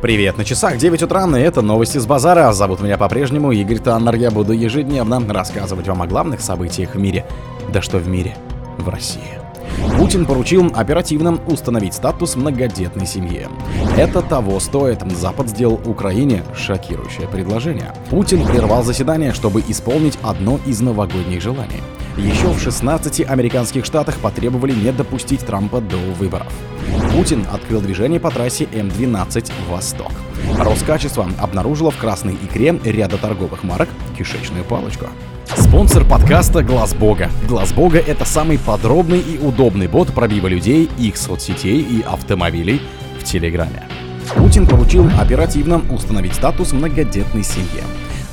Привет, на часах 9 утра, и это новости с базара. Зовут меня по-прежнему Игорь Таннер. Я буду ежедневно рассказывать вам о главных событиях в мире. Да что в мире? В России. Путин поручил оперативно установить статус многодетной семьи. Это того стоит. Запад сделал Украине шокирующее предложение. Путин прервал заседание, чтобы исполнить одно из новогодних желаний. Еще в 16 американских штатах потребовали не допустить Трампа до выборов. Путин открыл движение по трассе М12 «Восток». Роскачество обнаружило в красной икре ряда торговых марок кишечную палочку. Спонсор подкаста Глаз Бога. Глаз Бога это самый подробный и удобный бот пробива людей, их соцсетей и автомобилей в Телеграме. Путин поручил оперативно установить статус многодетной семьи.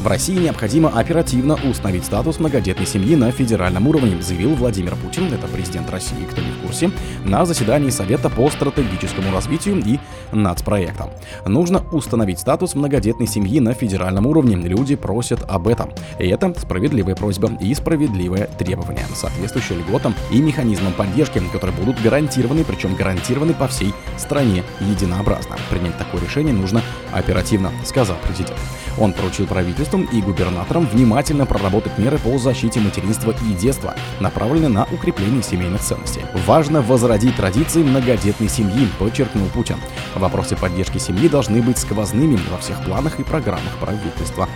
В России необходимо оперативно установить статус многодетной семьи на федеральном уровне, заявил Владимир Путин, это президент России, кто не в курсе, на заседании Совета по стратегическому развитию и нацпроектам. Нужно установить статус многодетной семьи на федеральном уровне. Люди просят об этом. И это справедливая просьба и справедливое требование, соответствующее льготам и механизмам поддержки, которые будут гарантированы, причем гарантированы по всей стране единообразно. Принять такое решение нужно оперативно, сказал президент. Он поручил правительству и губернаторам внимательно проработать меры по защите материнства и детства, направленные на укрепление семейных ценностей. Важно возродить традиции многодетной семьи, подчеркнул Путин. Вопросы поддержки семьи должны быть сквозными во всех планах и программах правительства,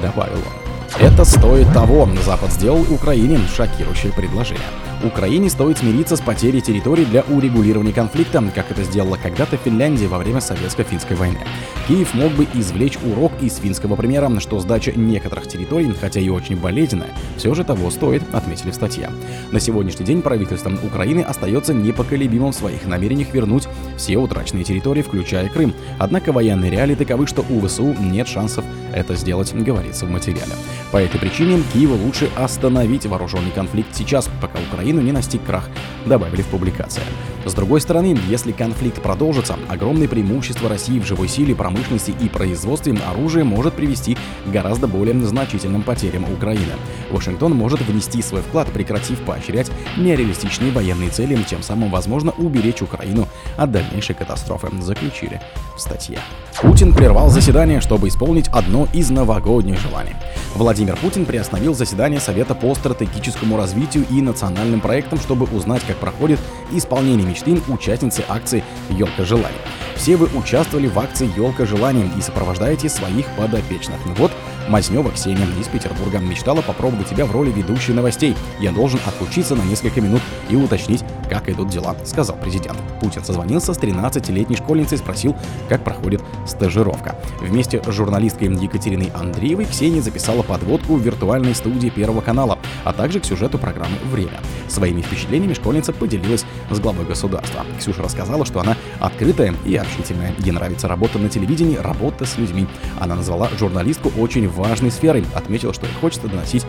добавил он. Это стоит того. Запад сделал Украине шокирующее предложение. Украине стоит смириться с потерей территорий для урегулирования конфликта, как это сделала когда-то Финляндия во время Советско-финской войны. Киев мог бы извлечь урок из финского примера, что сдача некоторых территорий, хотя и очень болезненная, все же того стоит, отметили в статье. На сегодняшний день правительство Украины остается непоколебимым в своих намерениях вернуть все утраченные территории, включая Крым. Однако военные реалии таковы, что у ВСУ нет шансов это сделать, говорится в материале. По этой причине Киеву лучше остановить вооруженный конфликт сейчас, пока Украину не настиг крах, добавили в публикации. С другой стороны, если конфликт продолжится, огромное преимущество России в живой силе, промышленности и производстве оружия может привести к гораздо более значительным потерям Украины. Вашингтон может внести свой вклад, прекратив поощрять нереалистичные военные цели, тем самым, возможно, уберечь Украину от дальнейшей катастрофы, заключили в статье. Путин прервал заседание, чтобы исполнить одно из новогодних желаний. Владимир Путин приостановил заседание Совета по стратегическому развитию и национальным проектам, чтобы узнать, как проходит исполнение мечты участницы акции «Елка желаний». Все вы участвовали в акции «Елка желаний» и сопровождаете своих подопечных. Ну вот, Мазнева Ксения из Петербурга мечтала попробовать себя в роли ведущей новостей. Я должен отключиться на несколько минут и уточнить, как идут дела, сказал президент. Путин созвонился с 13-летней школьницей и спросил, как проходит стажировка. Вместе с журналисткой Екатериной Андреевой Ксения записала подводку в виртуальной студии Первого канала, а также к сюжету программы «Время». Своими впечатлениями школьница поделилась с главой государства. Ксюша рассказала, что она открытая и общительная. Ей нравится работа на телевидении, работа с людьми. Она назвала журналистку очень важной сферой, отметила, что ей хочется доносить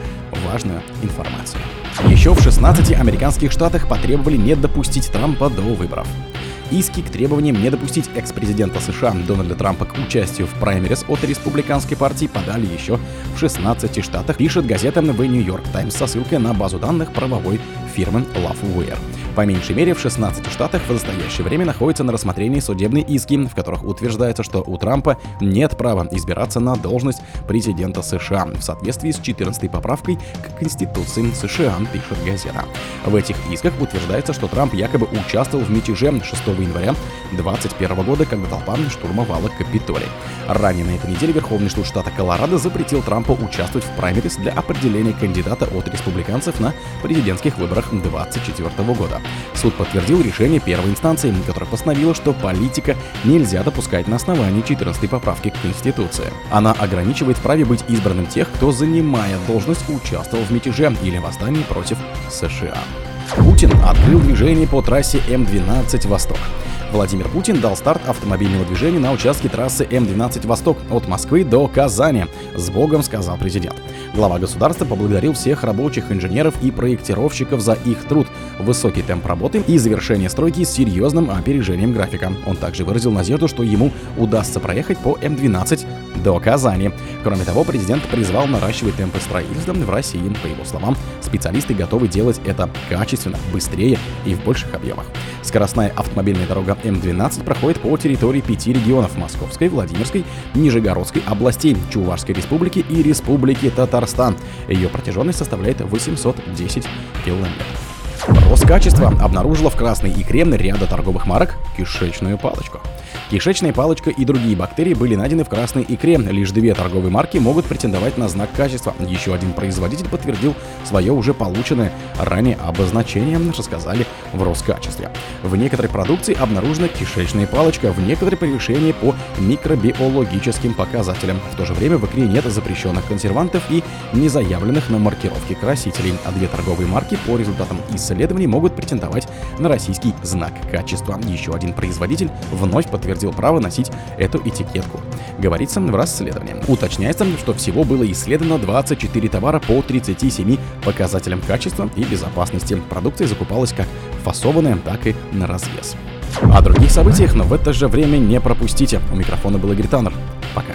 важную информацию. Еще в 16 американских штатах потребовали не допустить Трампа до выборов. Иски к требованиям не допустить экс-президента США Дональда Трампа к участию в праймерис от республиканской партии подали еще в 16 штатах, пишет газета The New York Times со ссылкой на базу данных правовой фирмы Lawfare. По меньшей мере в 16 штатах в настоящее время находятся на рассмотрении судебные иски, в которых утверждается, что у Трампа нет права избираться на должность президента США в соответствии с 14 поправкой к Конституции США, пишет газета. В этих исках утверждается, что Трамп якобы участвовал в мятеже 6 января 2021 года, когда толпа штурмовала Капитолий. Ранее на этой неделе Верховный суд штата Колорадо запретил Трампу участвовать в праймерис для определения кандидата от республиканцев на президентских выборах 2024 года. Суд подтвердил решение первой инстанции, которая постановила, что политика нельзя допускать на основании 14 поправки к Конституции. Она ограничивает в праве быть избранным тех, кто, занимая должность, участвовал в мятеже или восстании против США. Путин открыл движение по трассе М12 «Восток». Владимир Путин дал старт автомобильного движения на участке трассы М12 «Восток» от Москвы до Казани. С Богом, сказал президент. Глава государства поблагодарил всех рабочих, инженеров и проектировщиков за их труд, высокий темп работы и завершение стройки с серьезным опережением графика. Он также выразил надежду, что ему удастся проехать по М12 до Казани. Кроме того, президент призвал наращивать темпы строительства в России. По его словам, специалисты готовы делать это качественно, быстрее и в больших объемах. Скоростная автомобильная дорога М12 проходит по территории пяти регионов Московской, Владимирской, Нижегородской областей, Чувашской республики и Республики Татарстан. Ее протяженность составляет 810 километров. Роскачество обнаружило в красной икре ряда торговых марок кишечную палочку. Кишечная палочка и другие бактерии были найдены в красной икре. Лишь две торговые марки могут претендовать на знак качества. Еще один производитель подтвердил свое уже полученное ранее обозначение, рассказали в Роскачестве. В некоторой продукции обнаружена кишечная палочка, в некоторой превышение по микробиологическим показателям. В то же время в икре нет запрещенных консервантов и не заявленных на маркировке красителей, а две торговые марки по результатам исследований могут претендовать на российский знак качества. Еще один производитель вновь подтвердил право носить эту этикетку. Говорится в расследовании. Уточняется, что всего было исследовано 24 товара по 37 показателям качества и безопасности. Продукция закупалась как фасованная, так и на развес. О других событиях, но в это же время не пропустите. У микрофона был Игорь Таннер. Пока.